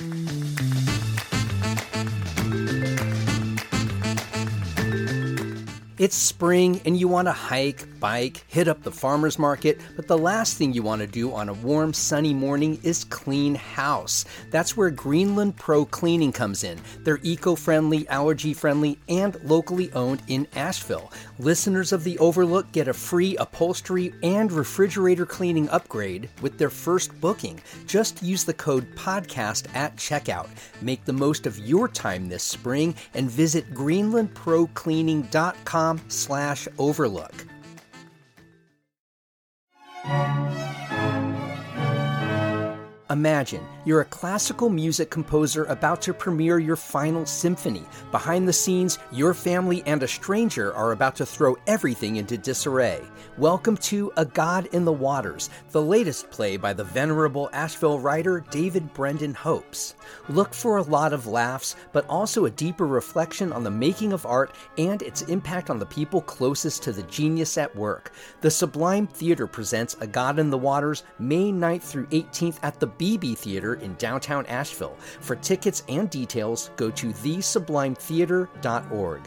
Mm-hmm. It's spring and you want to hike, bike, hit up the farmer's market, but the last thing you want to do on a warm, sunny morning is clean house. That's where Greenland Pro Cleaning comes in. They're eco friendly, allergy friendly, and locally owned in Asheville. Listeners of The Overlook get a free upholstery and refrigerator cleaning upgrade with their first booking. Just use the code PODCAST at checkout. Make the most of your time this spring and visit greenlandprocleaning.com slash overlook. Imagine you're a classical music composer about to premiere your final symphony. Behind the scenes, your family and a stranger are about to throw everything into disarray. Welcome to A God in the Waters, the latest play by the venerable Asheville writer David Brendan Hopes. Look for a lot of laughs, but also a deeper reflection on the making of art and its impact on the people closest to the genius at work. The Sublime Theater presents A God in the Waters May 9th through 18th at the BeBe Theater in downtown Asheville. For tickets and details, go to thesublimetheater.org.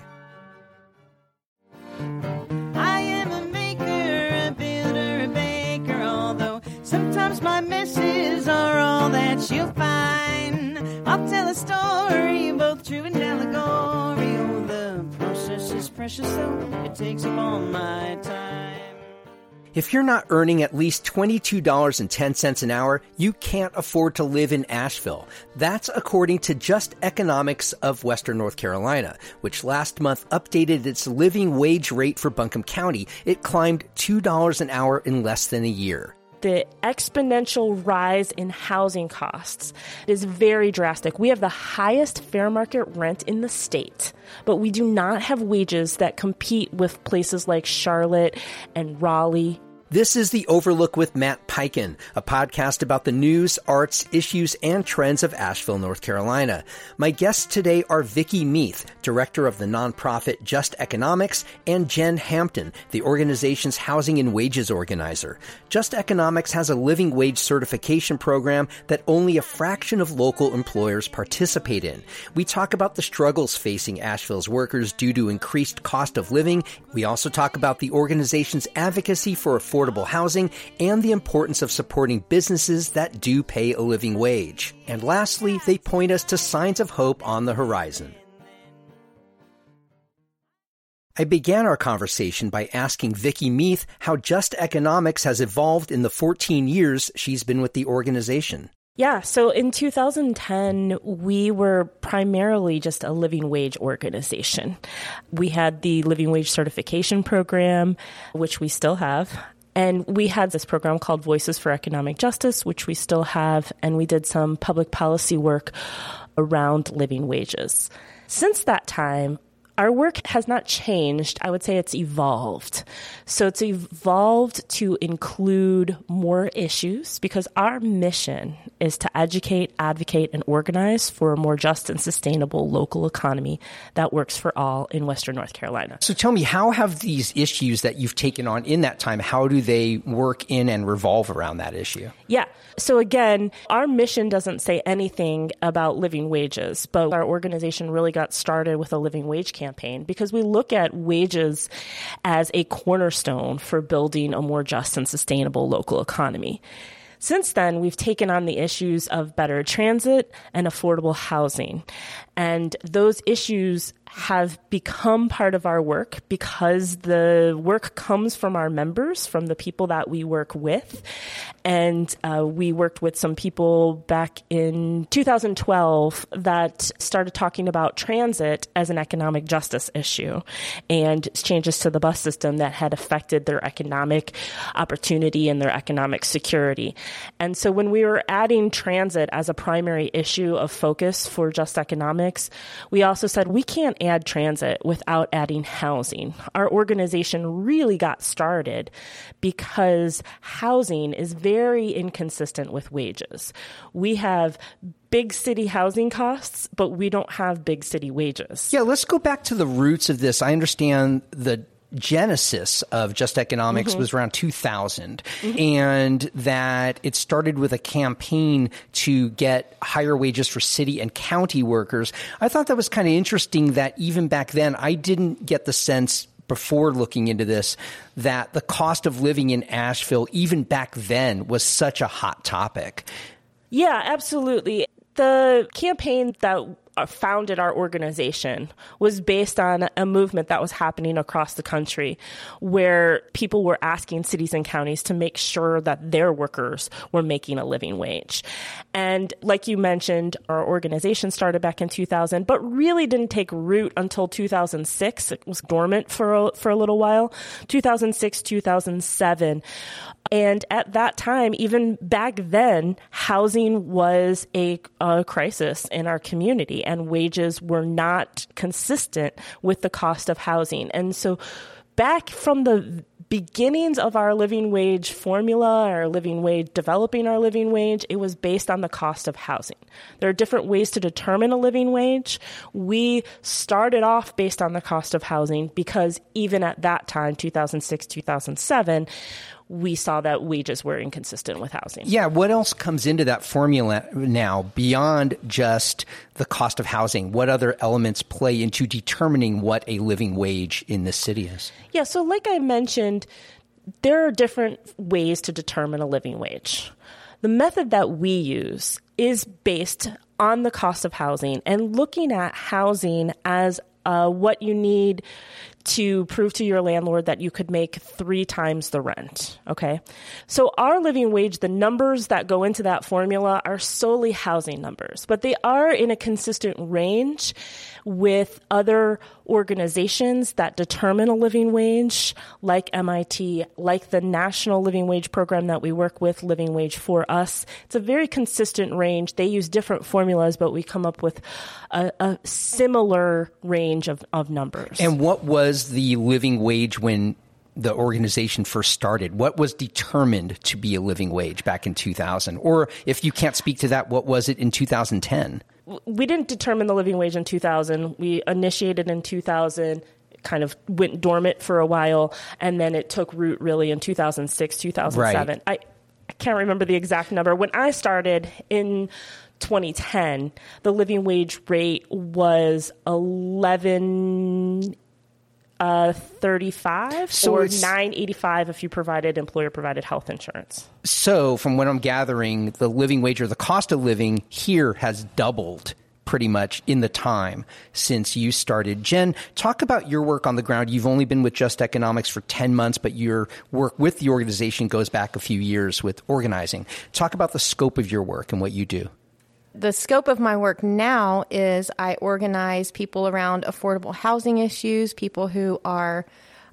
I am a maker, a builder, a baker, although sometimes my messes are all that you'll find. I'll tell a story, both true and allegory. Oh, the process is precious, it takes up all my time. If you're not earning at least $22.10 an hour, you can't afford to live in Asheville. That's according to Just Economics of Western North Carolina, which last month updated its living wage rate for Buncombe County. It climbed $2 an hour in less than a year the exponential rise in housing costs is very drastic. We have the highest fair market rent in the state, but we do not have wages that compete with places like Charlotte and Raleigh this is The Overlook with Matt Peiken, a podcast about the news, arts, issues, and trends of Asheville, North Carolina. My guests today are Vicki Meath, director of the nonprofit Just Economics, and Jen Hampton, the organization's housing and wages organizer. Just Economics has a living wage certification program that only a fraction of local employers participate in. We talk about the struggles facing Asheville's workers due to increased cost of living. We also talk about the organization's advocacy for affordable affordable housing, and the importance of supporting businesses that do pay a living wage. And lastly, they point us to signs of hope on the horizon. I began our conversation by asking Vicki Meath how Just Economics has evolved in the 14 years she's been with the organization. Yeah, so in 2010, we were primarily just a living wage organization. We had the living wage certification program, which we still have. And we had this program called Voices for Economic Justice, which we still have, and we did some public policy work around living wages. Since that time, our work has not changed. I would say it's evolved. So it's evolved to include more issues because our mission is to educate, advocate, and organize for a more just and sustainable local economy that works for all in Western North Carolina. So tell me, how have these issues that you've taken on in that time, how do they work in and revolve around that issue? Yeah. So again, our mission doesn't say anything about living wages, but our organization really got started with a living wage campaign because we look at wages as a cornerstone for building a more just and sustainable local economy. Since then, we've taken on the issues of better transit and affordable housing. And those issues have become part of our work because the work comes from our members, from the people that we work with. And uh, we worked with some people back in 2012 that started talking about transit as an economic justice issue and changes to the bus system that had affected their economic opportunity and their economic security. And so when we were adding transit as a primary issue of focus for Just Economics, we also said we can't add transit without adding housing. Our organization really got started because housing is very inconsistent with wages. We have big city housing costs, but we don't have big city wages. Yeah, let's go back to the roots of this. I understand the genesis of Just Economics mm-hmm. was around 2000, mm-hmm. and that it started with a campaign to get higher wages for city and county workers. I thought that was kind of interesting that even back then, I didn't get the sense before looking into this that the cost of living in Asheville, even back then, was such a hot topic. Yeah, absolutely. The campaign that Uh, founded our organization was based on a movement that was happening across the country where people were asking cities and counties to make sure that their workers were making a living wage. And like you mentioned, our organization started back in 2000, but really didn't take root until 2006. It was dormant for a, for a little while. 2006, 2007. And at that time, even back then, housing was a, a, crisis in our community and wages were not consistent with the cost of housing. And so back from the beginnings of our living wage formula, our living wage, developing our living wage, it was based on the cost of housing. There are different ways to determine a living wage. We started off based on the cost of housing because even at that time, 2006, 2007, we saw that wages were inconsistent with housing. Yeah, what else comes into that formula now beyond just the cost of housing? What other elements play into determining what a living wage in the city is? Yeah, so like I mentioned, there are different ways to determine a living wage. The method that we use is based on the cost of housing and looking at housing as uh, what you need to prove to your landlord that you could make three times the rent. Okay. So our living wage, the numbers that go into that formula are solely housing numbers, but they are in a consistent range with other organizations that determine a living wage, like MIT, like the National Living Wage Program that we work with, Living Wage for Us. It's a very consistent range. They use different formulas, but we come up with a, a similar range of, of numbers. And what was the living wage when the organization first started? What was determined to be a living wage back in 2000? Or if you can't speak to that, what was it in 2010? We didn't determine the living wage in 2000. We initiated in 2000 kind of went dormant for a while and then it took root really in 2006 2007 right. I, I can't remember the exact number when i started in 2010 the living wage rate was 11 uh, 35 so or 985 if you provided employer provided health insurance. So, from what I'm gathering, the living wage or the cost of living here has doubled pretty much in the time since you started. Jen, talk about your work on the ground. You've only been with Just Economics for 10 months, but your work with the organization goes back a few years with organizing. Talk about the scope of your work and what you do the scope of my work now is I organize people around affordable housing issues, people who are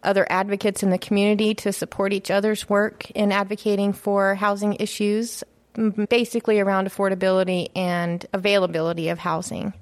other advocates in the community to support each other's work in advocating for housing issues, basically around affordability and availability of housing.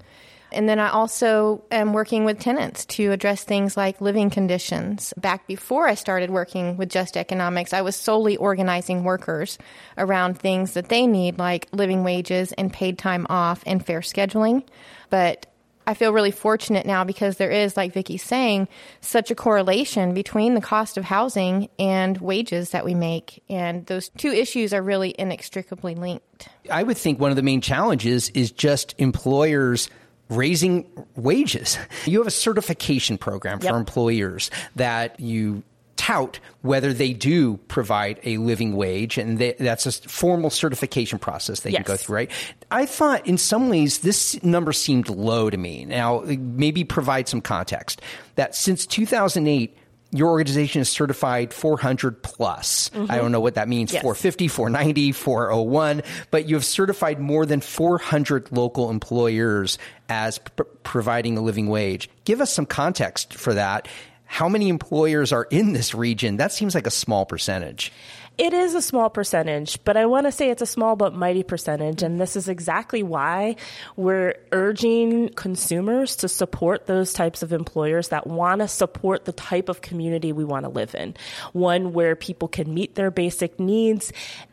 And then I also am working with tenants to address things like living conditions. Back before I started working with Just Economics, I was solely organizing workers around things that they need, like living wages and paid time off and fair scheduling. But I feel really fortunate now because there is, like Vicki's saying, such a correlation between the cost of housing and wages that we make. And those two issues are really inextricably linked. I would think one of the main challenges is just employers raising wages. You have a certification program for yep. employers that you tout whether they do provide a living wage, and they, that's a formal certification process they yes. can go through, right? I thought in some ways this number seemed low to me. Now, maybe provide some context that since 2008, your organization is certified 400 plus. Mm-hmm. I don't know what that means yes. 450, 490, 401, but you have certified more than 400 local employers as p- providing a living wage. Give us some context for that. How many employers are in this region? That seems like a small percentage. It is a small percentage, but I want to say it's a small but mighty percentage. And this is exactly why we're urging consumers to support those types of employers that want to support the type of community we want to live in. One where people can meet their basic needs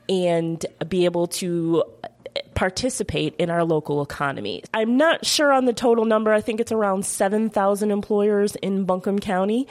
and be able to participate in our local economy. I'm not sure on the total number. I think it's around 7,000 employers in Buncombe County.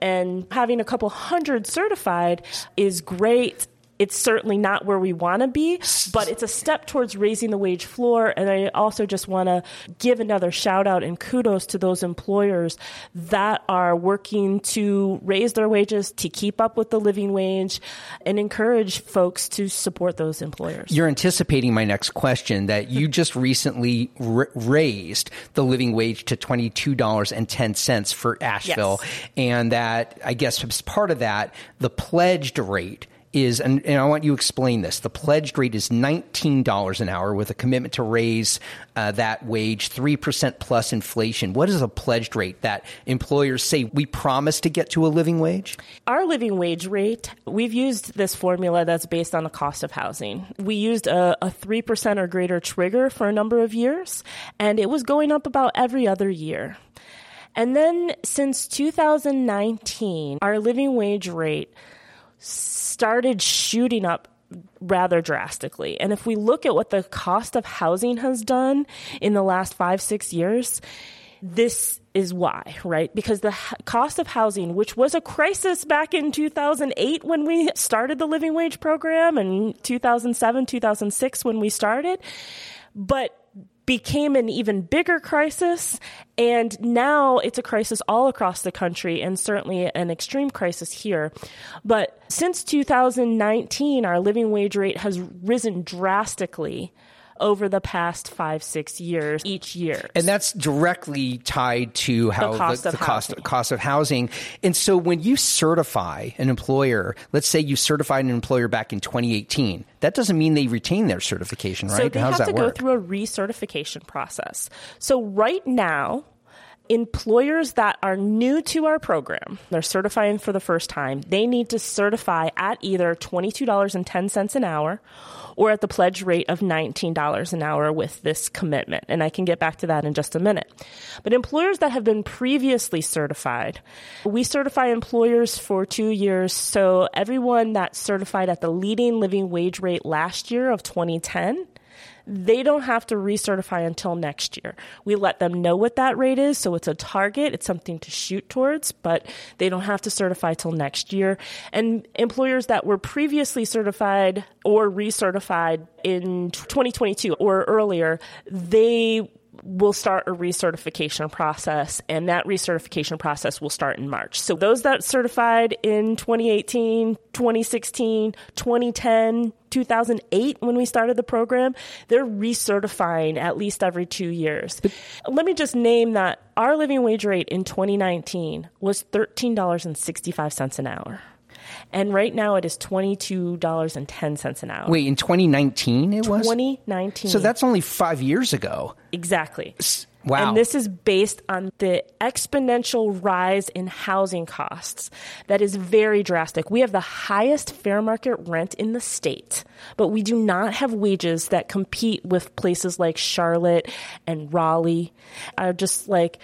And having a couple hundred certified is great it's certainly not where we want to be, but it's a step towards raising the wage floor. And I also just want to give another shout out and kudos to those employers that are working to raise their wages, to keep up with the living wage, and encourage folks to support those employers. You're anticipating my next question that you just recently r- raised the living wage to $22.10 for Asheville. Yes. And that, I guess, as part of that, the pledged rate is, and, and, I want you to explain this. The pledged rate is $19 an hour with a commitment to raise uh, that wage 3% plus inflation. What is a pledged rate that employers say we promise to get to a living wage? Our living wage rate, we've used this formula that's based on the cost of housing. We used a, a 3% or greater trigger for a number of years, and it was going up about every other year. And then since 2019, our living wage rate started shooting up rather drastically. And if we look at what the cost of housing has done in the last five, six years, this is why, right? Because the cost of housing, which was a crisis back in 2008 when we started the living wage program and 2007, 2006 when we started, but became an even bigger crisis. And now it's a crisis all across the country and certainly an extreme crisis here. But since 2019, our living wage rate has risen drastically over the past five, six years each year. And that's directly tied to how the cost, the, the cost, cost, of housing. And so when you certify an employer, let's say you certified an employer back in 2018, that doesn't mean they retain their certification, right? So they have to work? go through a recertification process. So right now, employers that are new to our program, they're certifying for the first time, they need to certify at either $22.10 an hour or at the pledge rate of $19 an hour with this commitment. And I can get back to that in just a minute. But employers that have been previously certified, we certify employers for two years. So everyone that's certified at the leading living wage rate last year of 2010 they don't have to recertify until next year. We let them know what that rate is, so it's a target, it's something to shoot towards, but they don't have to certify till next year. And employers that were previously certified or recertified in 2022 or earlier, they will start a recertification process, and that recertification process will start in March. So those that certified in 2018, 2016, 2010, 2008 when we started the program, they're recertifying at least every two years. Let me just name that our living wage rate in 2019 was $13.65 an hour. And right now it is $22.10 an hour. Wait, in 2019 it was? 2019. So that's only five years ago. Exactly. Wow. And this is based on the exponential rise in housing costs that is very drastic. We have the highest fair market rent in the state, but we do not have wages that compete with places like Charlotte and Raleigh. I just like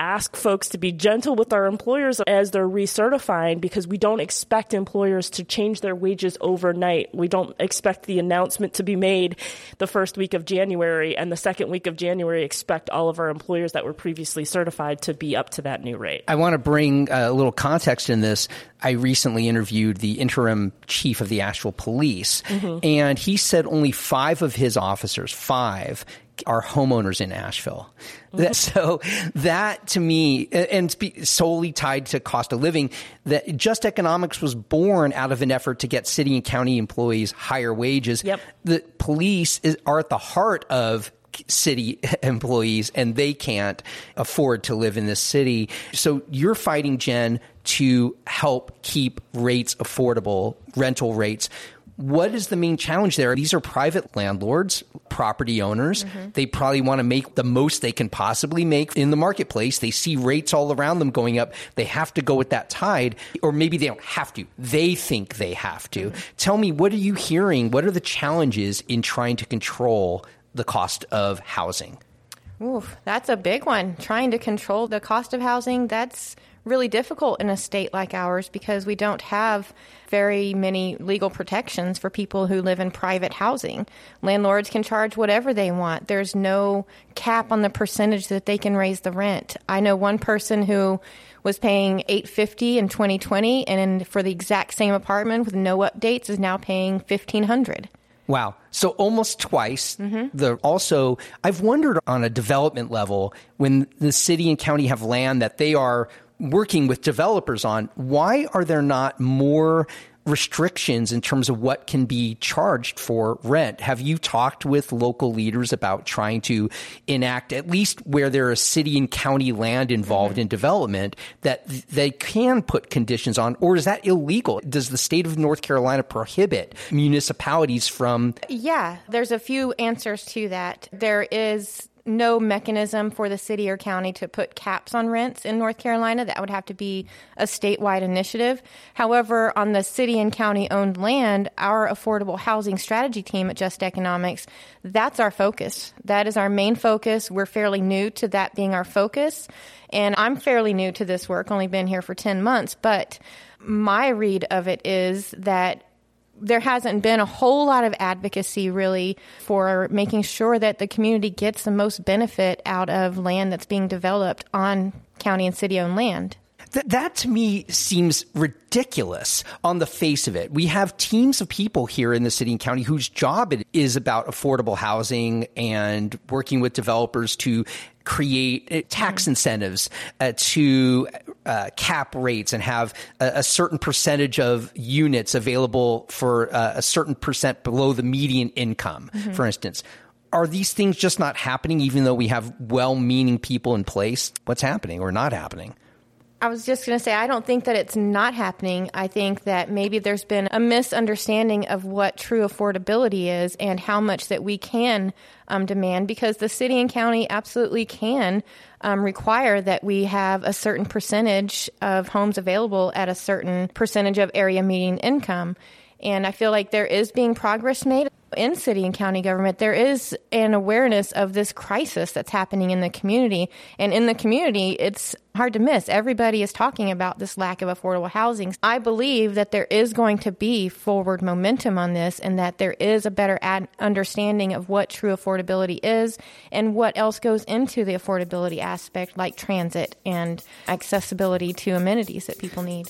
ask folks to be gentle with our employers as they're recertifying because we don't expect employers to change their wages overnight. We don't expect the announcement to be made the first week of January and the second week of January expect all of our employers that were previously certified to be up to that new rate. I want to bring a little context in this. I recently interviewed the interim chief of the Asheville police mm-hmm. and he said only 5 of his officers, 5 are homeowners in Asheville. Mm-hmm. So that to me, and solely tied to cost of living, that Just Economics was born out of an effort to get city and county employees higher wages. Yep. The police is, are at the heart of city employees and they can't afford to live in this city. So you're fighting, Jen, to help keep rates affordable, rental rates what is the main challenge there? These are private landlords, property owners. Mm-hmm. They probably want to make the most they can possibly make in the marketplace. They see rates all around them going up. They have to go with that tide, or maybe they don't have to. They think they have to. Mm-hmm. Tell me, what are you hearing? What are the challenges in trying to control the cost of housing? Oof, that's a big one. Trying to control the cost of housing, that's really difficult in a state like ours because we don't have very many legal protections for people who live in private housing. Landlords can charge whatever they want. There's no cap on the percentage that they can raise the rent. I know one person who was paying 850 in 2020 and for the exact same apartment with no updates is now paying 1500. Wow. So almost twice. Mm-hmm. The also, I've wondered on a development level when the city and county have land that they are working with developers on, why are there not more restrictions in terms of what can be charged for rent. Have you talked with local leaders about trying to enact, at least where there is city and county land involved mm-hmm. in development, that they can put conditions on, or is that illegal? Does the state of North Carolina prohibit municipalities from? Yeah, there's a few answers to that. There is no mechanism for the city or county to put caps on rents in North Carolina. That would have to be a statewide initiative. However, on the city and county owned land, our affordable housing strategy team at Just Economics, that's our focus. That is our main focus. We're fairly new to that being our focus. And I'm fairly new to this work, only been here for 10 months, but my read of it is that there hasn't been a whole lot of advocacy really for making sure that the community gets the most benefit out of land that's being developed on county and city owned land. Th- that to me seems ridiculous on the face of it. We have teams of people here in the city and county whose job it is about affordable housing and working with developers to create uh, tax mm-hmm. incentives uh, to uh, cap rates and have a, a, certain percentage of units available for uh, a certain percent below the median income, mm-hmm. for instance. Are these things just not happening even though we have well meaning people in place? What's happening or not happening? I was just going to say, I don't think that it's not happening. I think that maybe there's been a misunderstanding of what true affordability is and how much that we can um, demand because the city and county absolutely can um, require that we have a certain percentage of homes available at a certain percentage of area median income. And I feel like there is being progress made in city and county government. There is an awareness of this crisis that's happening in the community. And in the community, it's hard to miss. Everybody is talking about this lack of affordable housing. I believe that there is going to be forward momentum on this and that there is a better ad- understanding of what true affordability is and what else goes into the affordability aspect, like transit and accessibility to amenities that people need.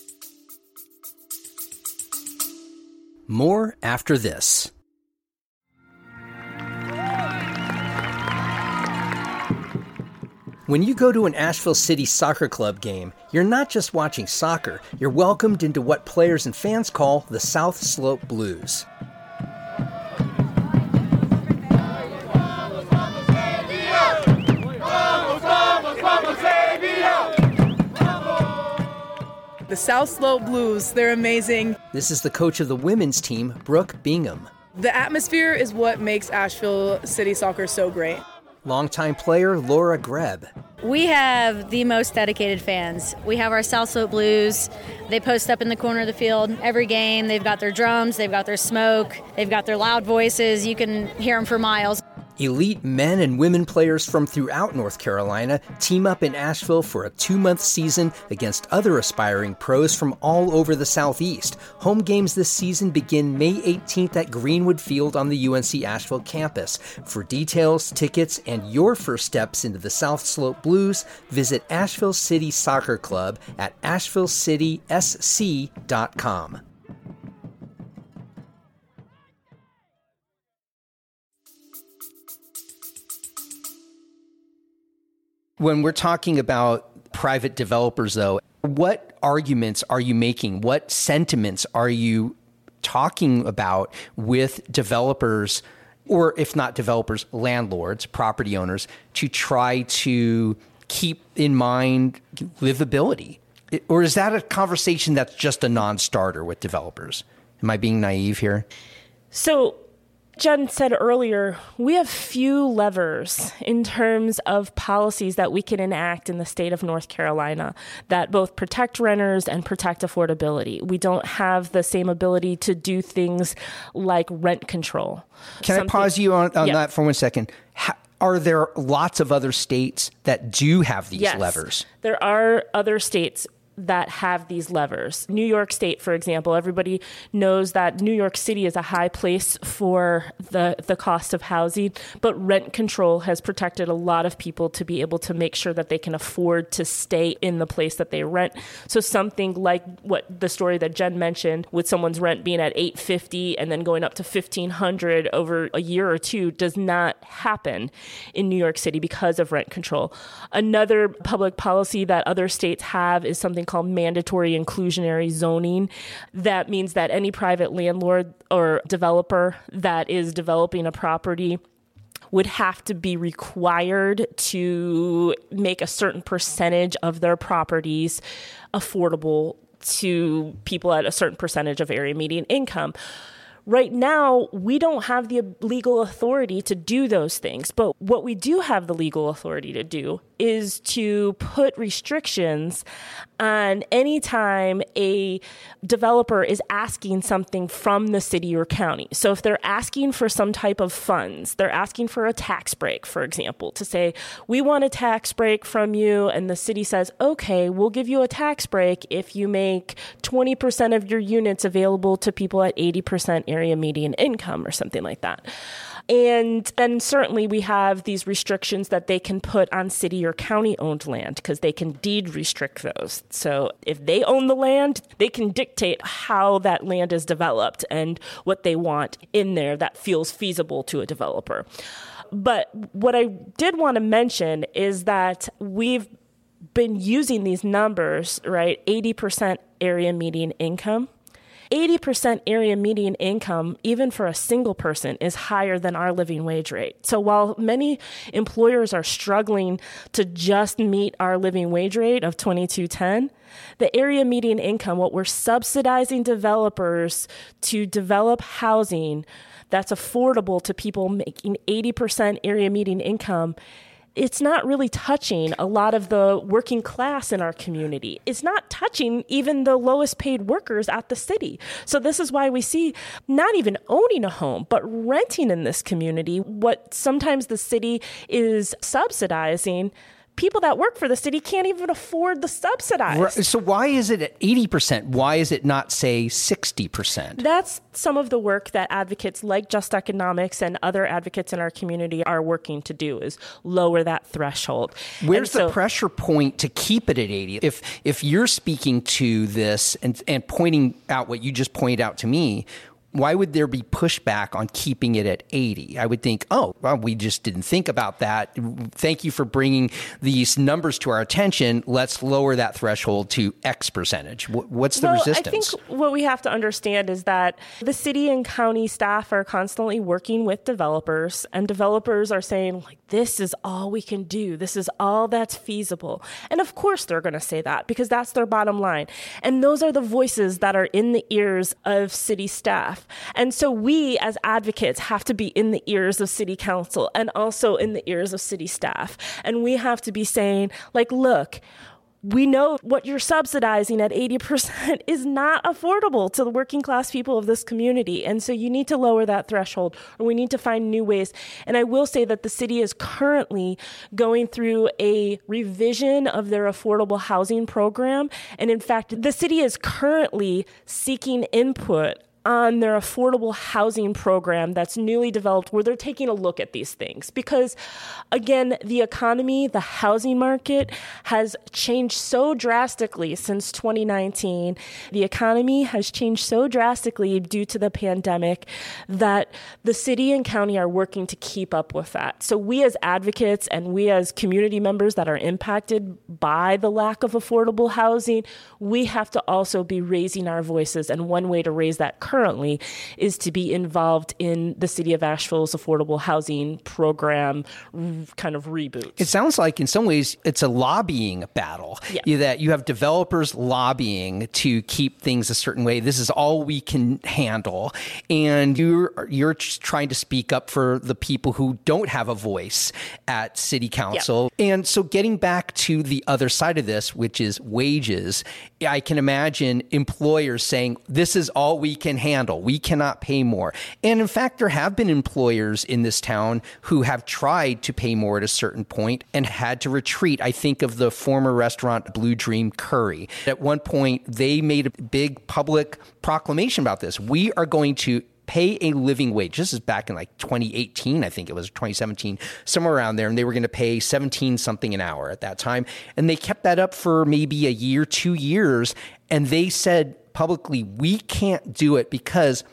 More after this. When you go to an Asheville City Soccer Club game, you're not just watching soccer, you're welcomed into what players and fans call the South Slope Blues. The South Slope Blues, they're amazing. This is the coach of the women's team, Brooke Bingham. The atmosphere is what makes Asheville City Soccer so great. Longtime player Laura Greb. We have the most dedicated fans. We have our South Slope Blues. They post up in the corner of the field every game. They've got their drums, they've got their smoke, they've got their loud voices. You can hear them for miles. Elite men and women players from throughout North Carolina team up in Asheville for a two month season against other aspiring pros from all over the Southeast. Home games this season begin May 18th at Greenwood Field on the UNC Asheville campus. For details, tickets, and your first steps into the South Slope Blues, visit Asheville City Soccer Club at ashevillecitysc.com. When we're talking about private developers, though, what arguments are you making? What sentiments are you talking about with developers, or if not developers, landlords, property owners, to try to keep in mind livability? Or is that a conversation that's just a non starter with developers? Am I being naive here? So, Jen said earlier, we have few levers in terms of policies that we can enact in the state of North Carolina that both protect renters and protect affordability. We don't have the same ability to do things like rent control. Can Something, I pause you on, on yeah. that for one second? How, Are there lots of other states that do have these yes, levers? There are other states that have these levers. New York State, for example, everybody knows that New York City is a high place for the, the cost of housing, but rent control has protected a lot of people to be able to make sure that they can afford to stay in the place that they rent. So something like what the story that Jen mentioned with someone's rent being at 850 and then going up to 1500 over a year or two does not happen in New York City because of rent control. Another public policy that other states have is something called mandatory inclusionary zoning. That means that any private landlord or developer that is developing a property would have to be required to make a certain percentage of their properties affordable to people at a certain percentage of area median income. Right now, we don't have the legal authority to do those things, but what we do have the legal authority to do is to put restrictions on any time a developer is asking something from the city or county. So if they're asking for some type of funds, they're asking for a tax break, for example, to say, we want a tax break from you. And the city says, okay, we'll give you a tax break if you make 20% of your units available to people at 80% area median income or something like that. And then certainly we have these restrictions that they can put on city or county owned land because they can deed restrict those. So if they own the land, they can dictate how that land is developed and what they want in there that feels feasible to a developer. But what I did want to mention is that we've been using these numbers, right? 80% area median income 80% area median income, even for a single person, is higher than our living wage rate. So while many employers are struggling to just meet our living wage rate of 2210, the area median income, what we're subsidizing developers to develop housing that's affordable to people making 80% area median income it's not really touching a lot of the working class in our community. It's not touching even the lowest paid workers at the city. So, this is why we see not even owning a home, but renting in this community, what sometimes the city is subsidizing people that work for the city can't even afford the subsidized. So why is it at 80%? Why is it not say 60%? That's some of the work that advocates like Just Economics and other advocates in our community are working to do is lower that threshold. Where's so, the pressure point to keep it at 80? If if you're speaking to this and and pointing out what you just pointed out to me, why would there be pushback on keeping it at 80? I would think, oh, well, we just didn't think about that. Thank you for bringing these numbers to our attention. Let's lower that threshold to X percentage. What's the well, resistance? I think what we have to understand is that the city and county staff are constantly working with developers, and developers are saying, like, this is all we can do. This is all that's feasible. And of course, they're going to say that because that's their bottom line. And those are the voices that are in the ears of city staff. And so we as advocates have to be in the ears of city council and also in the ears of city staff. And we have to be saying, like, look, we know what you're subsidizing at 80% is not affordable to the working class people of this community. And so you need to lower that threshold or we need to find new ways. And I will say that the city is currently going through a revision of their affordable housing program. And in fact, the city is currently seeking input on their affordable housing program that's newly developed where they're taking a look at these things. Because again the economy the housing market has changed so drastically since 2019 the economy has changed so drastically due to the pandemic that the city and county are working to keep up with that. So we as advocates and we as community members that are impacted by the lack of affordable housing we have to also be raising our voices and one way to raise that currently is to be involved in the city of Asheville's affordable housing program kind of reboot. It sounds like in some ways it's a lobbying battle yeah. that you have developers lobbying to keep things a certain way. This is all we can handle and you're you're trying to speak up for the people who don't have a voice at city council. Yeah. And so getting back to the other side of this which is wages, I can imagine employers saying this is all we can handle. We cannot pay more. And in fact, there have been employers in this town who have tried to pay more at a certain point and had to retreat. I think of the former restaurant Blue Dream Curry. At one point, they made a big public proclamation about this. We are going to pay a living wage. This is back in like 2018, I think it was 2017, somewhere around there. And they were going to pay 17 something an hour at that time. And they kept that up for maybe a year, two years. And they said publicly, we can't do it because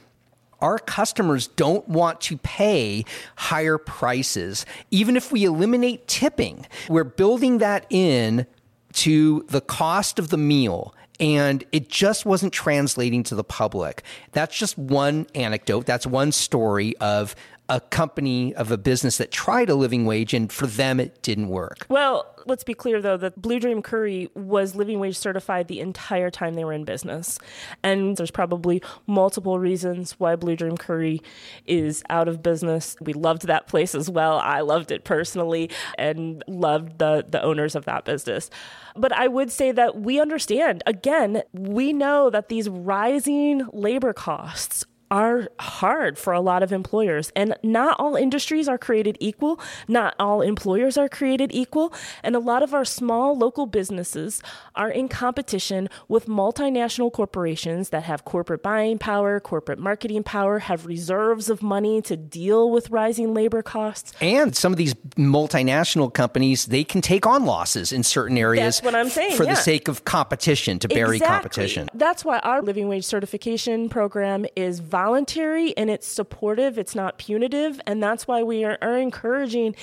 our customers don't want to pay higher prices. Even if we eliminate tipping, we're building that in to the cost of the meal and it just wasn't translating to the public. That's just one anecdote. That's one story of a company of a business that tried a living wage and for them it didn't work. Well, let's be clear though that Blue Dream Curry was living wage certified the entire time they were in business. And there's probably multiple reasons why Blue Dream Curry is out of business. We loved that place as well. I loved it personally and loved the the owners of that business. But I would say that we understand again, we know that these rising labor costs are hard for a lot of employers. And not all industries are created equal. Not all employers are created equal. And a lot of our small local businesses are in competition with multinational corporations that have corporate buying power, corporate marketing power, have reserves of money to deal with rising labor costs. And some of these multinational companies, they can take on losses in certain areas That's what I'm saying, for yeah. the sake of competition, to bury Exactly. competition. That's why our living wage certification program is voluntary and it's supportive, it's not punitive. And that's why we are, are encouraging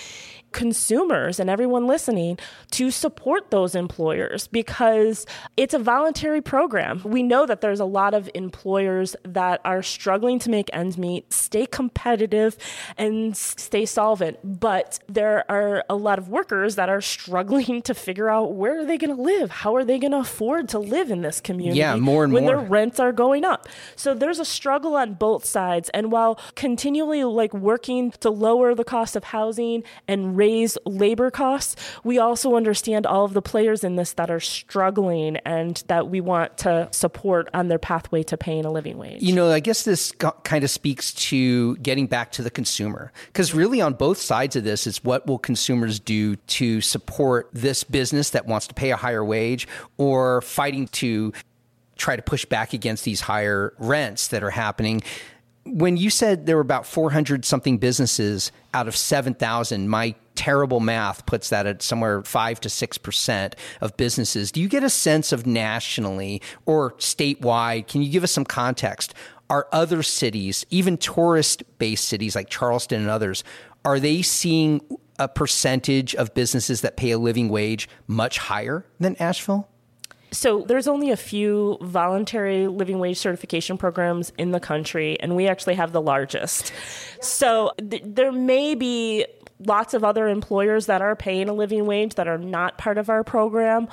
consumers and everyone listening to support those employers because it's a voluntary program. We know that there's a lot of employers that are struggling to make ends meet, stay competitive, and stay solvent. But there are a lot of workers that are struggling to figure out where are they going to live? How are they going to afford to live in this community? Yeah, more and when more. their rents are going up. So there's a struggle on both sides. And while continually like working to lower the cost of housing and raise labor costs, we also understand all of the players in this that are struggling and that we want to support on their pathway to paying a living wage. You know, I guess this kind of speaks to getting back to the consumer. Because really, on both sides of this, is what will consumers do to support this business that wants to pay a higher wage or fighting to try to push back against these higher rents that are happening. When you said there were about 400 something businesses out of 7,000, my terrible math puts that at somewhere 5 to 6% of businesses. Do you get a sense of nationally or statewide? Can you give us some context? Are other cities, even tourist based cities like Charleston and others, are they seeing a percentage of businesses that pay a living wage much higher than Asheville? So there's only a few voluntary living wage certification programs in the country, and we actually have the largest. So th- there may be lots of other employers that are paying a living wage that are not part of our program.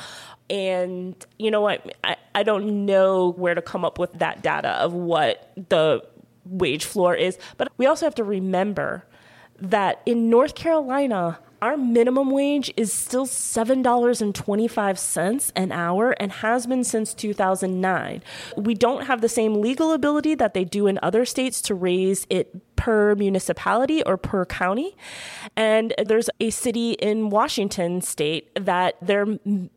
And you know what? I, I don't know where to come up with that data of what the wage floor is. But we also have to remember that in North Carolina, our minimum wage is still $7.25 an hour and has been since 2009. We don't have the same legal ability that they do in other states to raise it per municipality or per county. And there's a city in Washington state that their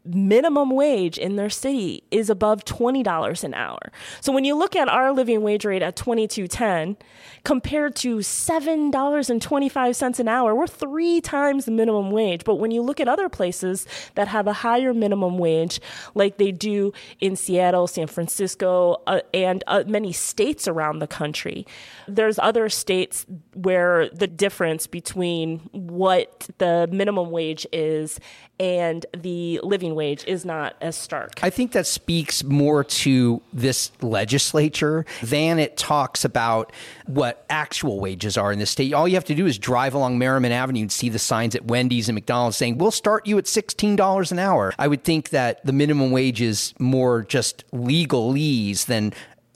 minimum wage in their city is above $20 an hour. So when you look at our living wage rate at 22.10 compared to $7.25 an hour, we're 3 times the minimum wage. But when you look at other places that have a higher minimum wage like they do in Seattle, San Francisco, uh, and uh, many states around the country, there's other states where the difference between what the minimum wage is and the living wage is not as stark. I think that speaks more to this legislature than it talks about what actual wages are in the state. All you have to do is drive along Merrimon Avenue and see the signs at Wendy's and McDonald's saying, we'll start you at $16 an hour. I would think that the minimum wage is more just legalese than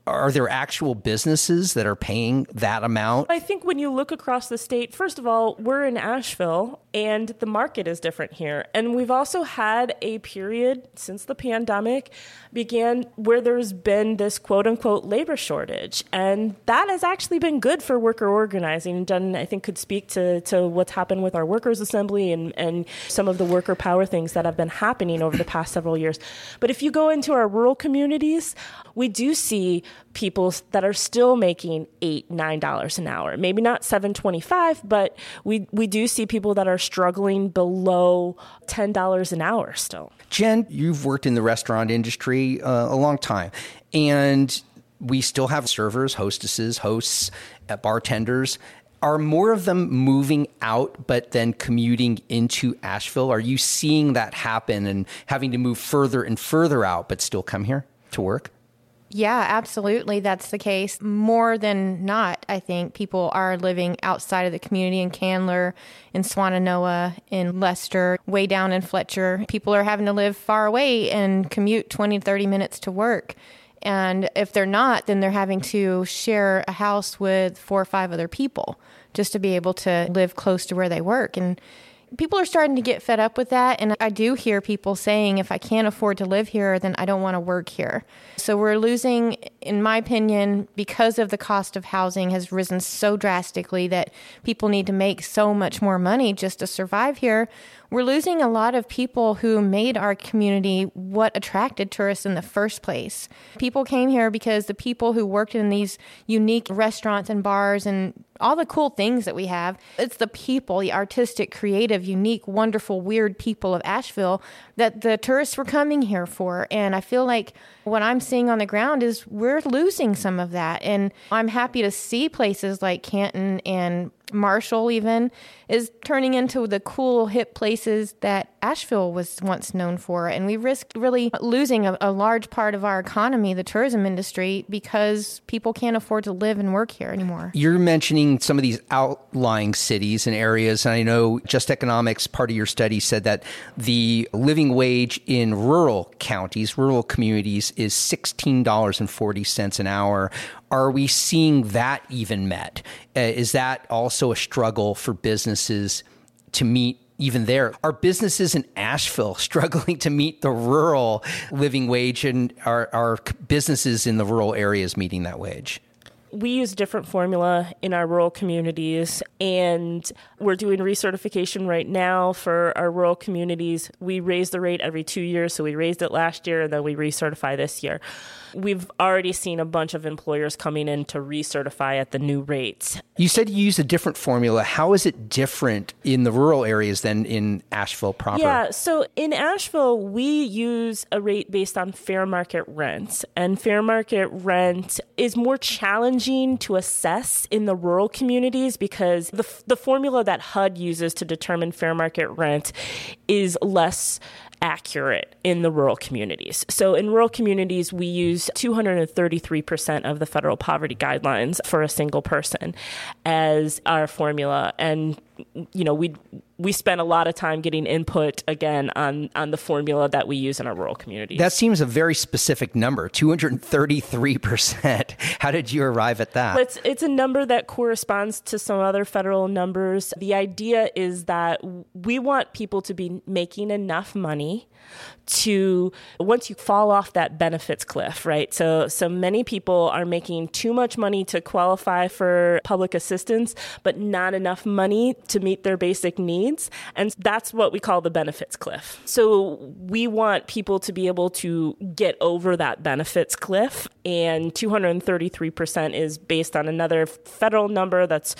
are there actual businesses that are paying that amount? I think when you look across the state, first of all, we're in Asheville and the market is different here. And we've also had a period since the pandemic began where there's been this quote unquote labor shortage. And that has actually been good for worker organizing. And I think, could speak to, to what's happened with our workers' assembly and, and some of the worker power things that have been happening over the past several years. But if you go into our rural communities, we do see people that are still making eight, nine dollars an hour. Maybe not seven twenty-five, but we we do see people that are struggling below ten dollars an hour still. Jen, you've worked in the restaurant industry uh, a long time, and we still have servers, hostesses, hosts, uh, bartenders. Are more of them moving out, but then commuting into Asheville? Are you seeing that happen and having to move further and further out, but still come here to work? Yeah, absolutely. That's the case. More than not, I think people are living outside of the community in Candler, in Swannanoa, in Leicester, way down in Fletcher. People are having to live far away and commute 20 30 minutes to work. And if they're not, then they're having to share a house with four or five other people just to be able to live close to where they work. And people are starting to get fed up with that. And I do hear people saying, if I can't afford to live here, then I don't want to work here. So we're losing, in my opinion, because of the cost of housing has risen so drastically that people need to make so much more money just to survive here. We're losing a lot of people who made our community what attracted tourists in the first place. People came here because the people who worked in these unique restaurants and bars and all the cool things that we have. It's the people, the artistic, creative, unique, wonderful, weird people of Asheville that the tourists were coming here for. And I feel like what I'm seeing on the ground is we're losing some of that. And I'm happy to see places like Canton and Marshall even is turning into the cool hip places that Asheville was once known for. And we risk really losing a, a, large part of our economy, the tourism industry, because people can't afford to live and work here anymore. You're mentioning some of these outlying cities and areas. And I know Just Economics, part of your study said that the living wage in rural counties, rural communities, is $16.40 an hour. Are we seeing that even met? Uh, is that also a struggle for businesses to meet even there. Are businesses in Asheville struggling to meet the rural living wage and are, are businesses in the rural areas meeting that wage? We use a different formula in our rural communities and we're doing recertification right now for our rural communities. We raise the rate every two years so we raised it last year and then we recertify this year. We've already seen a bunch of employers coming in to recertify at the new rates. You said you use a different formula. How is it different in the rural areas than in asheville proper? Yeah so in asheville we use a rate based on fair market rent and fair market rent is more challenging challenging to assess in the rural communities because the, the formula that HUD uses to determine fair market rent is less accurate in the rural communities. So in rural communities, we use 233% of the federal poverty guidelines for a single person as our formula. And you know, we we spent a lot of time getting input again on on the formula that we use in our rural communities. That seems a very specific number, 233%. How did you arrive at that? It's it's a number that corresponds to some other federal numbers. The idea is that we want people to be making enough money to once you fall off that benefits cliff, right? So so many people are making too much money to qualify for public assistance, but not enough money to meet their basic needs, and that's what we call the benefits cliff. So we want people to be able to get over that benefits cliff, and 233% is based on another federal number that's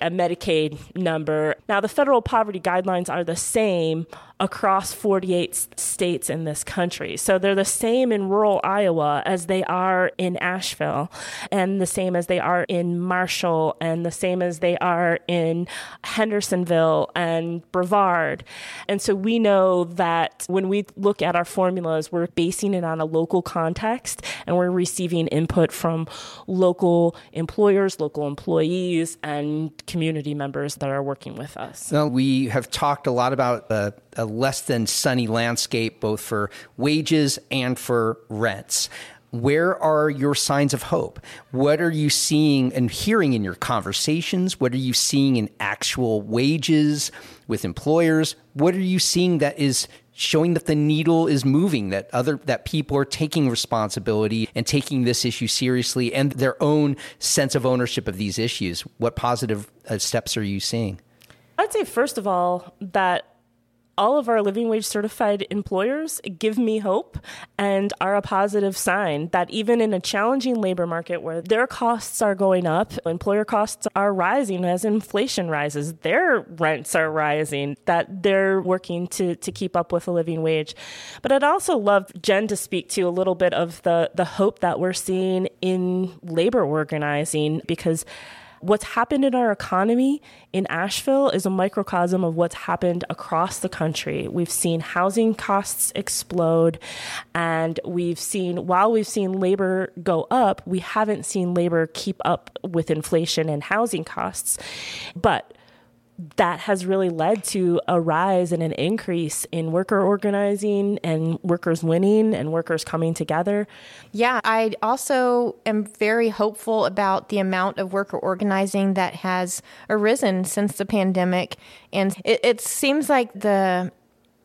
a Medicaid number. Now, the federal poverty guidelines are the same across 48 states in this country. So they're the same in rural Iowa as they are in Asheville, and the same as they are in Marshall, and the same as they are in Hendersonville and Brevard. And so we know that when we look at our formulas, we're basing it on a local context and we're receiving input from local employers, local employees, and community members that are working with us. Well, we have talked a lot about the a less than sunny landscape, both for wages and for rents. where are your signs of hope? What are you seeing and hearing in your conversations? What are you seeing in actual wages with employers? What are you seeing that is showing that the needle is moving, that other that people are taking responsibility and taking this issue seriously and their own sense of ownership of these issues? What positive uh, steps are you seeing? I'd say first of all that all of our living wage certified employers give me hope and are a positive sign that even in a challenging labor market where their costs are going up, employer costs are rising as inflation rises, their rents are rising, that they're working to, to keep up with a living wage. But I'd also love Jen to speak to a little bit of the, the hope that we're seeing in labor organizing because what's happened in our economy in Asheville is a microcosm of what's happened across the country. We've seen housing costs explode, and we've seen, while we've seen labor go up, we haven't seen labor keep up with inflation and housing costs. But that has really led to a rise and an increase in worker organizing and workers winning and workers coming together. Yeah, I also am very hopeful about the amount of worker organizing that has arisen since the pandemic. And it, it seems like the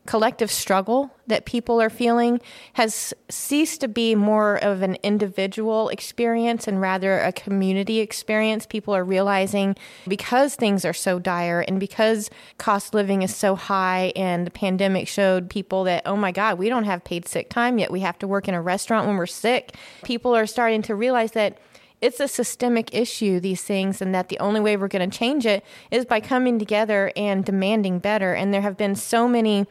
collective struggle that people are feeling has ceased to be more of an individual experience and rather a community experience. People are realizing because things are so dire and because cost living is so high and the pandemic showed people that, oh my God, we don't have paid sick time yet. We have to work in a restaurant when we're sick. People are starting to realize that it's a systemic issue, these things, and that the only way we're going to change it is by coming together and demanding better. And there have been so many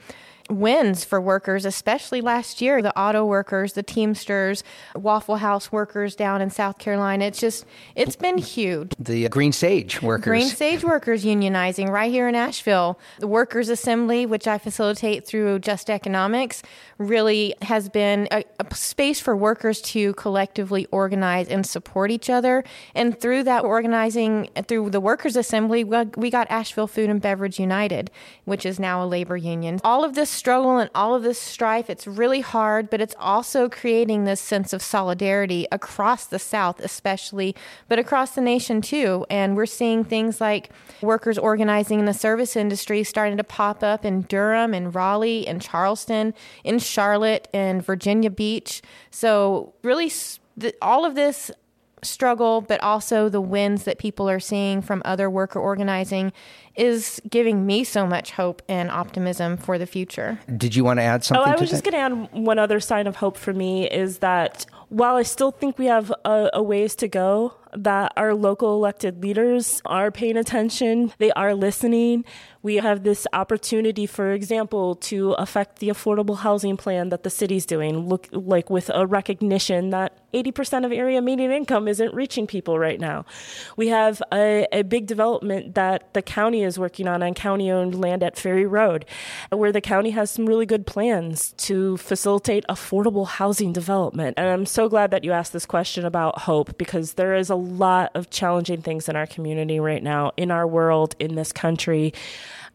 wins for workers, especially last year. The auto workers, the Teamsters, Waffle House workers down in South Carolina. It's just, it's been huge. The uh, Green Sage workers. Green Sage workers unionizing right here in Asheville. The Workers Assembly, which I facilitate through Just Economics, really has been a, a space for workers to collectively organize and support each other. And through that organizing, through the Workers Assembly, we got Asheville Food and Beverage United, which is now a labor union. All of this struggle and all of this strife, it's really hard, but it's also creating this sense of solidarity across the South, especially, but across the nation too. And we're seeing things like workers organizing in the service industry starting to pop up in Durham and Raleigh and Charleston, in Charlotte and Virginia Beach. So, really, all of this struggle, but also the wins that people are seeing from other worker organizing is giving me so much hope and optimism for the future. Did you want to add something? Oh, I was just going to add one other sign of hope for me is that while I still think we have a, a ways to go, that our local elected leaders are paying attention, they are listening. We have this opportunity, for example, to affect the affordable housing plan that the city's doing, look like with a recognition that 80% of area median income isn't reaching people right now. We have a, a big development that the county is working on on county owned land at Ferry Road, where the county has some really good plans to facilitate affordable housing development. And I'm so glad that you asked this question about hope because there is a lot of challenging things in our community right now, in our world, in this country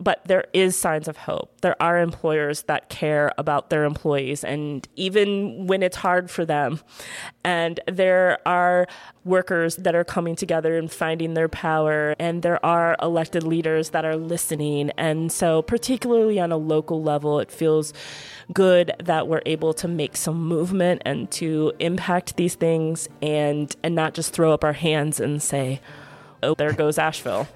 but there is signs of hope. There are employers that care about their employees and even when it's hard for them. And there are workers that are coming together and finding their power and there are elected leaders that are listening. And so particularly on a local level, it feels good that we're able to make some movement and to impact these things and and not just throw up our hands and say, "Oh, there goes Asheville."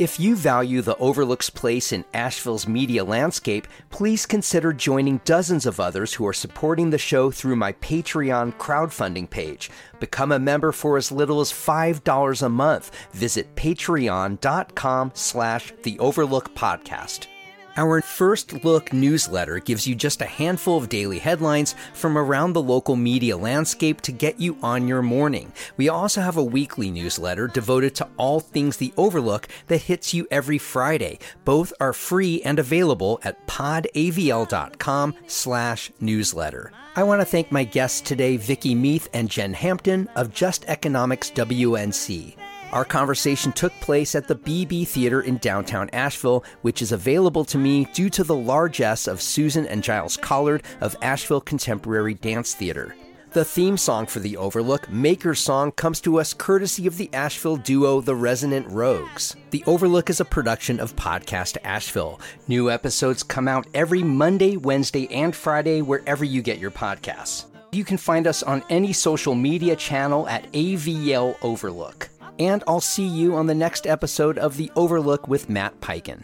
If you value the Overlook's place in Asheville's media landscape, please consider joining dozens of others who are supporting the show through my Patreon crowdfunding page. Become a member for as little as $5 a month. Visit patreon.com slash the Overlook Podcast. Our first look newsletter gives you just a handful of daily headlines from around the local media landscape to get you on your morning. We also have a weekly newsletter devoted to all things the Overlook that hits you every Friday. Both are free and available at podavl.com slash newsletter. I want to thank my guests today, Vicki Meath and Jen Hampton of Just Economics WNC. Our conversation took place at the BeBe Theater in downtown Asheville, which is available to me due to the largesse of Susan and Giles Collard of Asheville Contemporary Dance Theater. The theme song for The Overlook, Maker's Song, comes to us courtesy of the Asheville duo The Resonant Rogues. The Overlook is a production of Podcast Asheville. New episodes come out every Monday, Wednesday, and Friday wherever you get your podcasts. You can find us on any social media channel at AVL Overlook. And I'll see you on the next episode of The Overlook with Matt Peiken.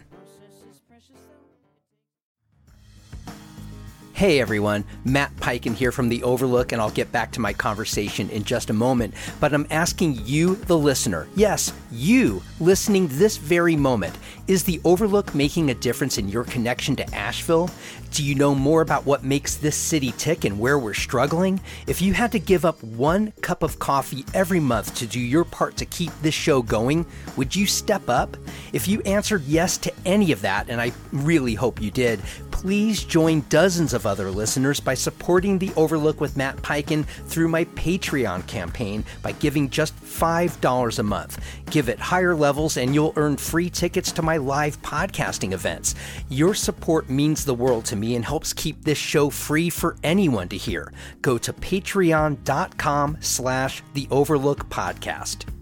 Hey everyone, Matt Peiken here from The Overlook, and I'll get back to my conversation in just a moment. But I'm asking you, the listener, yes, you listening this very moment, is The Overlook making a difference in your connection to Asheville? Do you know more about what makes this city tick and where we're struggling? If you had to give up one cup of coffee every month to do your part to keep this show going, would you step up? If you answered yes to any of that, and I really hope you did, please join dozens of other listeners by supporting The Overlook with Matt Peiken through my Patreon campaign by giving just $5 a month. Give it higher levels and you'll earn free tickets to my live podcasting events. Your support means the world to me and helps keep this show free for anyone to hear. Go to patreon.com slash the Overlook Podcast.